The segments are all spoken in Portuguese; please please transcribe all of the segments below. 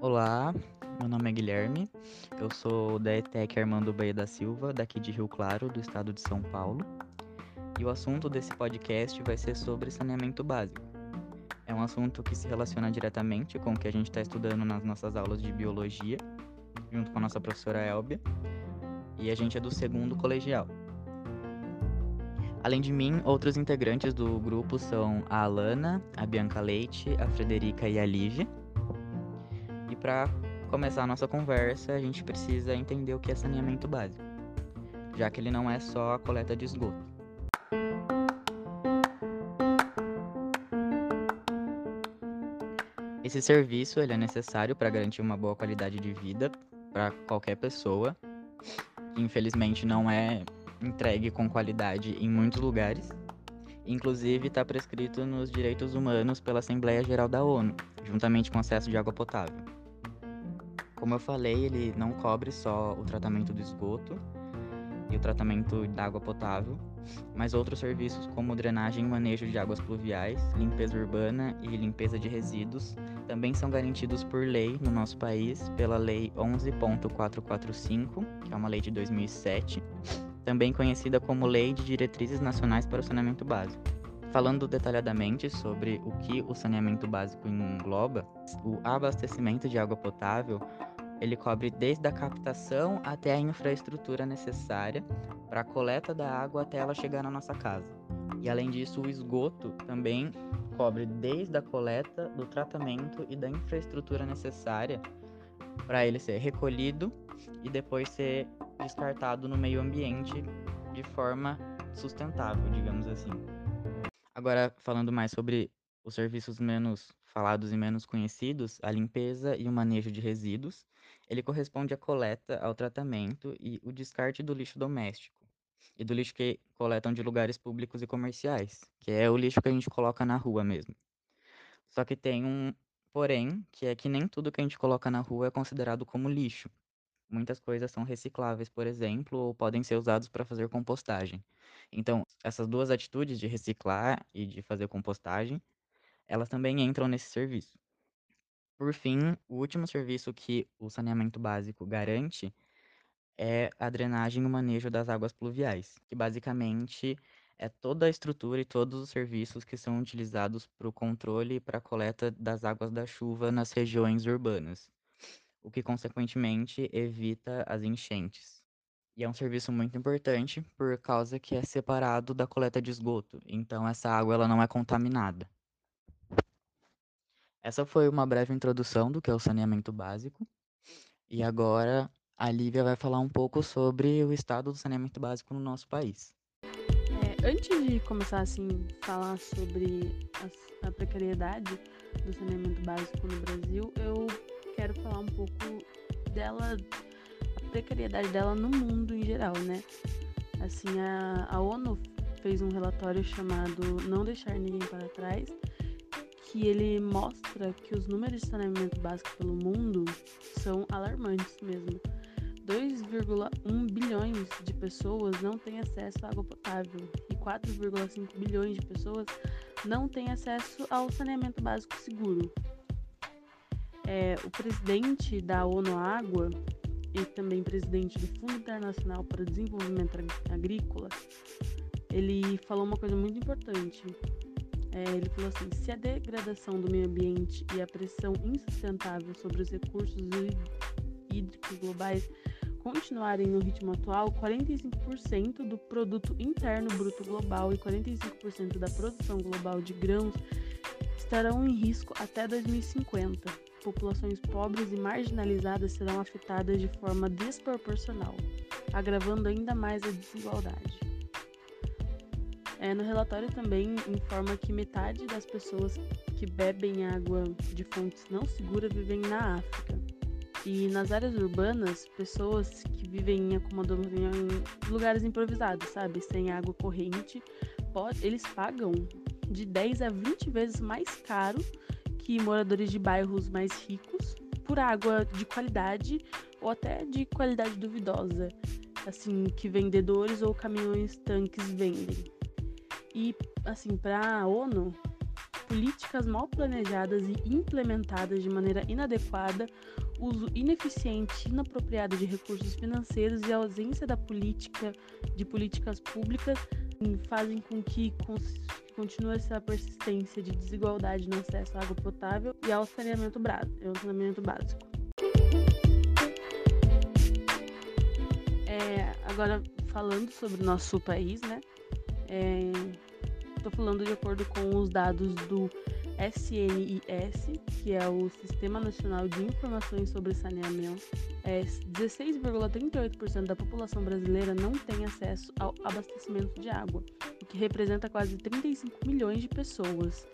Olá, meu nome é Guilherme, eu sou da ETEC Armando Baia da Silva, daqui de Rio Claro, do estado de São Paulo. E o assunto desse podcast vai ser sobre saneamento básico. É um assunto que se relaciona diretamente com o que a gente está estudando nas nossas aulas de biologia, junto com a nossa professora Elbia, e a gente é do segundo colegial. Além de mim, outros integrantes do grupo são a Alana, a Bianca Leite, a Frederica e a Lívia. E para começar a nossa conversa, a gente precisa entender o que é saneamento básico, já que ele não é só a coleta de esgoto. Esse serviço ele é necessário para garantir uma boa qualidade de vida para qualquer pessoa. Infelizmente não é entregue com qualidade em muitos lugares. Inclusive está prescrito nos direitos humanos pela Assembleia Geral da ONU, juntamente com acesso de água potável. Como eu falei, ele não cobre só o tratamento do esgoto e o tratamento da água potável, mas outros serviços como drenagem e manejo de águas pluviais, limpeza urbana e limpeza de resíduos também são garantidos por lei no nosso país pela Lei 11.445, que é uma lei de 2007, também conhecida como Lei de Diretrizes Nacionais para o Saneamento Básico. Falando detalhadamente sobre o que o saneamento básico engloba, o abastecimento de água potável ele cobre desde a captação até a infraestrutura necessária para a coleta da água até ela chegar na nossa casa. E além disso, o esgoto também cobre desde a coleta, do tratamento e da infraestrutura necessária para ele ser recolhido e depois ser descartado no meio ambiente de forma sustentável, digamos assim. Agora, falando mais sobre os serviços menos falados e menos conhecidos, a limpeza e o manejo de resíduos, ele corresponde à coleta, ao tratamento e o descarte do lixo doméstico e do lixo que coletam de lugares públicos e comerciais, que é o lixo que a gente coloca na rua mesmo. Só que tem um porém, que é que nem tudo que a gente coloca na rua é considerado como lixo. Muitas coisas são recicláveis, por exemplo, ou podem ser usados para fazer compostagem. Então, essas duas atitudes de reciclar e de fazer compostagem, elas também entram nesse serviço. Por fim, o último serviço que o saneamento básico garante é a drenagem e o manejo das águas pluviais, que basicamente é toda a estrutura e todos os serviços que são utilizados para o controle e para a coleta das águas da chuva nas regiões urbanas, o que consequentemente evita as enchentes. E é um serviço muito importante por causa que é separado da coleta de esgoto, então essa água ela não é contaminada. Essa foi uma breve introdução do que é o saneamento básico. E agora a Lívia vai falar um pouco sobre o estado do saneamento básico no nosso país. É, antes de começar assim falar sobre a, a precariedade do saneamento básico no Brasil, eu quero falar um pouco dela, a precariedade dela no mundo em geral, né? Assim, a, a ONU fez um relatório chamado Não Deixar Ninguém para Trás, que ele mostra que os números de saneamento básico pelo mundo são alarmantes mesmo. 2,1 bilhões de pessoas não têm acesso à água potável e 4,5 bilhões de pessoas não têm acesso ao saneamento básico seguro. É, o presidente da ONU Água e também presidente do Fundo Internacional para o Desenvolvimento Agrícola, ele falou uma coisa muito importante é, ele falou assim: se a degradação do meio ambiente e a pressão insustentável sobre os recursos hídricos globais continuarem no ritmo atual, 45% do produto interno bruto global e 45% da produção global de grãos estarão em risco até 2050. Populações pobres e marginalizadas serão afetadas de forma desproporcional, agravando ainda mais a desigualdade. É, no relatório também informa que metade das pessoas que bebem água de fontes não seguras vivem na África. E nas áreas urbanas, pessoas que vivem em acomodamentos em lugares improvisados, sabe, sem água corrente, pode, eles pagam de 10 a 20 vezes mais caro que moradores de bairros mais ricos por água de qualidade ou até de qualidade duvidosa, assim que vendedores ou caminhões tanques vendem. E assim, para a ONU, políticas mal planejadas e implementadas de maneira inadequada, uso ineficiente inapropriado de recursos financeiros e ausência da política de políticas públicas fazem com que continue essa persistência de desigualdade no acesso à água potável e ao saneamento, básico. É, agora, falando sobre o nosso país, né? Estou é, falando de acordo com os dados do SNIS, que é o Sistema Nacional de Informações sobre Saneamento. É, 16,38% da população brasileira não tem acesso ao abastecimento de água, o que representa quase 35 milhões de pessoas.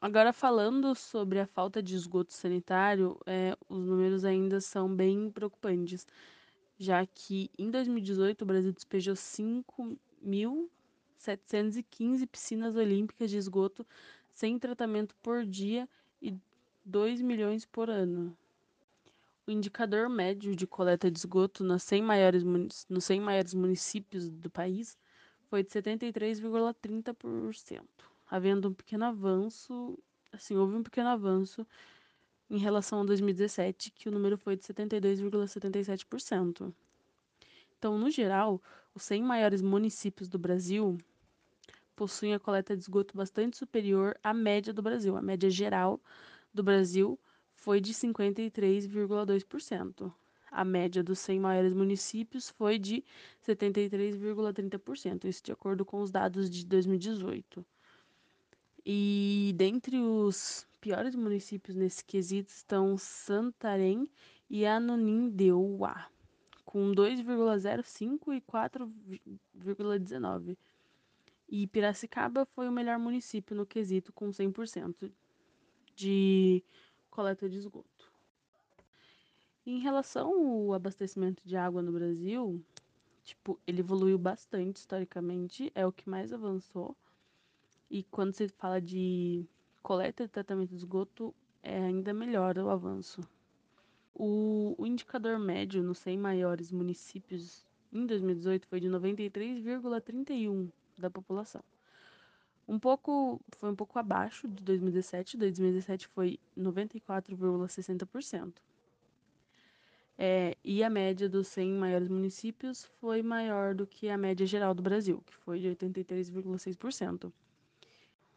Agora, falando sobre a falta de esgoto sanitário, é, os números ainda são bem preocupantes, já que em 2018 o Brasil despejou 5.715 piscinas olímpicas de esgoto sem tratamento por dia e 2 milhões por ano. O indicador médio de coleta de esgoto nos 100 maiores, nos 100 maiores municípios do país foi de 73,30% havendo um pequeno avanço, assim, houve um pequeno avanço em relação a 2017, que o número foi de 72,77%. Então, no geral, os 100 maiores municípios do Brasil possuem a coleta de esgoto bastante superior à média do Brasil. A média geral do Brasil foi de 53,2%. A média dos 100 maiores municípios foi de 73,30%, isso de acordo com os dados de 2018. E dentre os piores municípios nesse quesito estão Santarém e Ananindeua, com 2,05 e 4,19. E Piracicaba foi o melhor município no quesito, com 100% de coleta de esgoto. Em relação ao abastecimento de água no Brasil, tipo, ele evoluiu bastante historicamente, é o que mais avançou. E quando se fala de coleta e tratamento de esgoto, é ainda melhor o avanço. O, o indicador médio nos 100 maiores municípios em 2018 foi de 93,31 da população. Um pouco foi um pouco abaixo de 2017. 2017 foi 94,60%. É, e a média dos 100 maiores municípios foi maior do que a média geral do Brasil, que foi de 83,6%.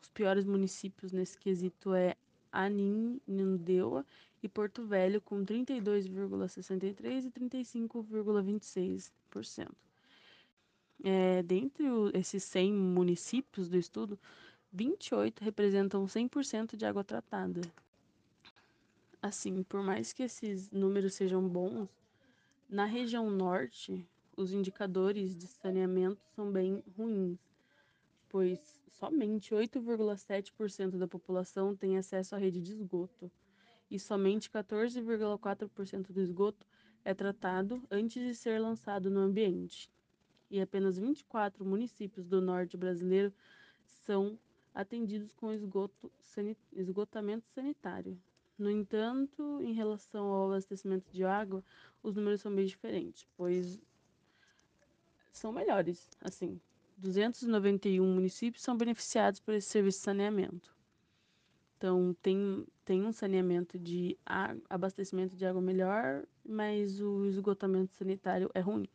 Os piores municípios nesse quesito é Anindeua e Porto Velho, com 32,63% e 35,26%. É, dentre esses 100 municípios do estudo, 28 representam 100% de água tratada. Assim, por mais que esses números sejam bons, na região norte, os indicadores de saneamento são bem ruins, pois somente 8,7% da população tem acesso à rede de esgoto e somente 14,4% do esgoto é tratado antes de ser lançado no ambiente. E apenas 24 municípios do norte brasileiro são atendidos com esgoto, esgotamento sanitário. No entanto, em relação ao abastecimento de água, os números são bem diferentes, pois são melhores, assim, 291 municípios são beneficiados por esse serviço de saneamento. Então, tem, tem um saneamento de água, abastecimento de água melhor, mas o esgotamento sanitário é ruim.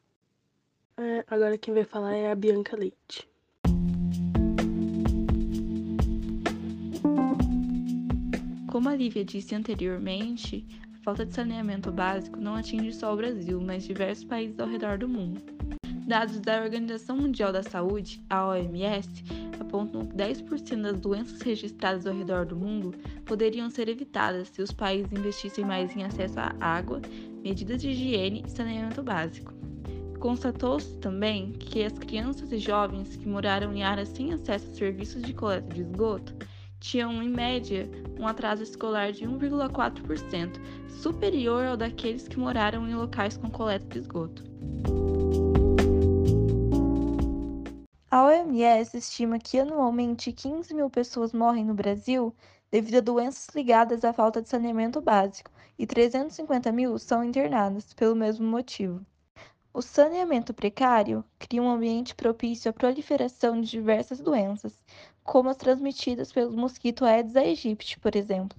É, agora quem vai falar é a Bianca Leite. Como a Lívia disse anteriormente, a falta de saneamento básico não atinge só o Brasil, mas diversos países ao redor do mundo. Dados da Organização Mundial da Saúde, a OMS, apontam que 10% das doenças registradas ao redor do mundo poderiam ser evitadas se os países investissem mais em acesso à água, medidas de higiene e saneamento básico. Constatou-se também que as crianças e jovens que moraram em áreas sem acesso a serviços de coleta de esgoto tinham, em média, um atraso escolar de 1,4%, superior ao daqueles que moraram em locais com coleta de esgoto. A OMS estima que anualmente 15 mil pessoas morrem no Brasil devido a doenças ligadas à falta de saneamento básico e 350 mil são internadas pelo mesmo motivo. O saneamento precário cria um ambiente propício à proliferação de diversas doenças, como as transmitidas pelo mosquito Aedes aegypti, por exemplo.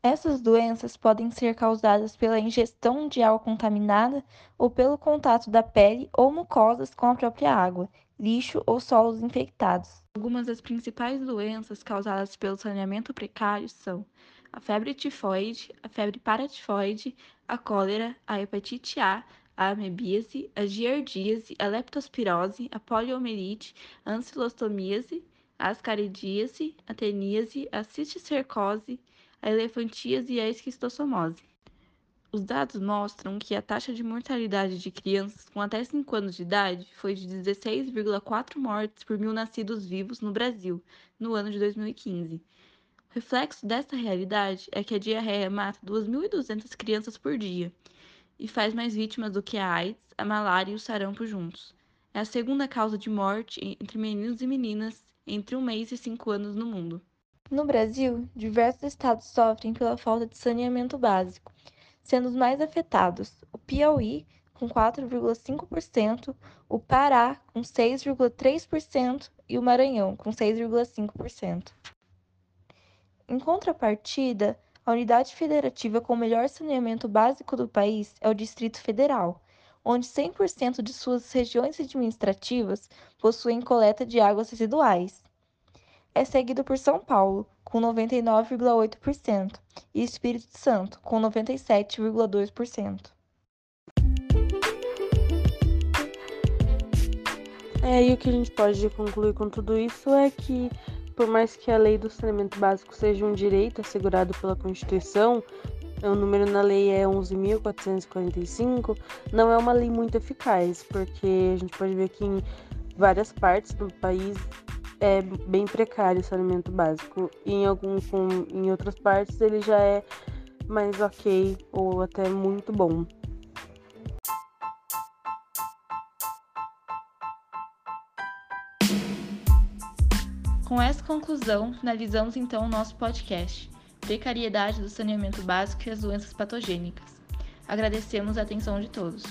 Essas doenças podem ser causadas pela ingestão de água contaminada ou pelo contato da pele ou mucosas com a própria água, lixo ou solos infectados. Algumas das principais doenças causadas pelo saneamento precário são a febre tifoide, a febre paratifoide, a cólera, a hepatite A, a amebíase, a giardíase, a leptospirose, a poliomielite, a ancilostomíase, a ascaridíase, a teníase, a cisticercose, a elefantíase e a esquistossomose. Os dados mostram que a taxa de mortalidade de crianças com até 5 anos de idade foi de 16,4 mortes por mil nascidos vivos no Brasil, no ano de 2015. O reflexo dessa realidade é que a diarreia mata 2.200 crianças por dia e faz mais vítimas do que a AIDS, a malária e o sarampo juntos. É a segunda causa de morte entre meninos e meninas entre um mês e cinco anos no mundo. No Brasil, diversos estados sofrem pela falta de saneamento básico, sendo os mais afetados o Piauí, com 4,5%, o Pará, com 6,3% e o Maranhão, com 6,5%. Em contrapartida, a unidade federativa com o melhor saneamento básico do país é o Distrito Federal, onde 100% de suas regiões administrativas possuem coleta de águas residuais é seguido por São Paulo, com 99,8%, e Espírito Santo, com 97,2%. É, e o que a gente pode concluir com tudo isso é que, por mais que a lei do saneamento básico seja um direito assegurado pela Constituição, o número na lei é 11.445, não é uma lei muito eficaz, porque a gente pode ver que em várias partes do país é bem precário o saneamento básico. E em, algum, com, em outras partes ele já é mais ok ou até muito bom. Com essa conclusão, finalizamos então o nosso podcast Precariedade do saneamento básico e as doenças patogênicas. Agradecemos a atenção de todos.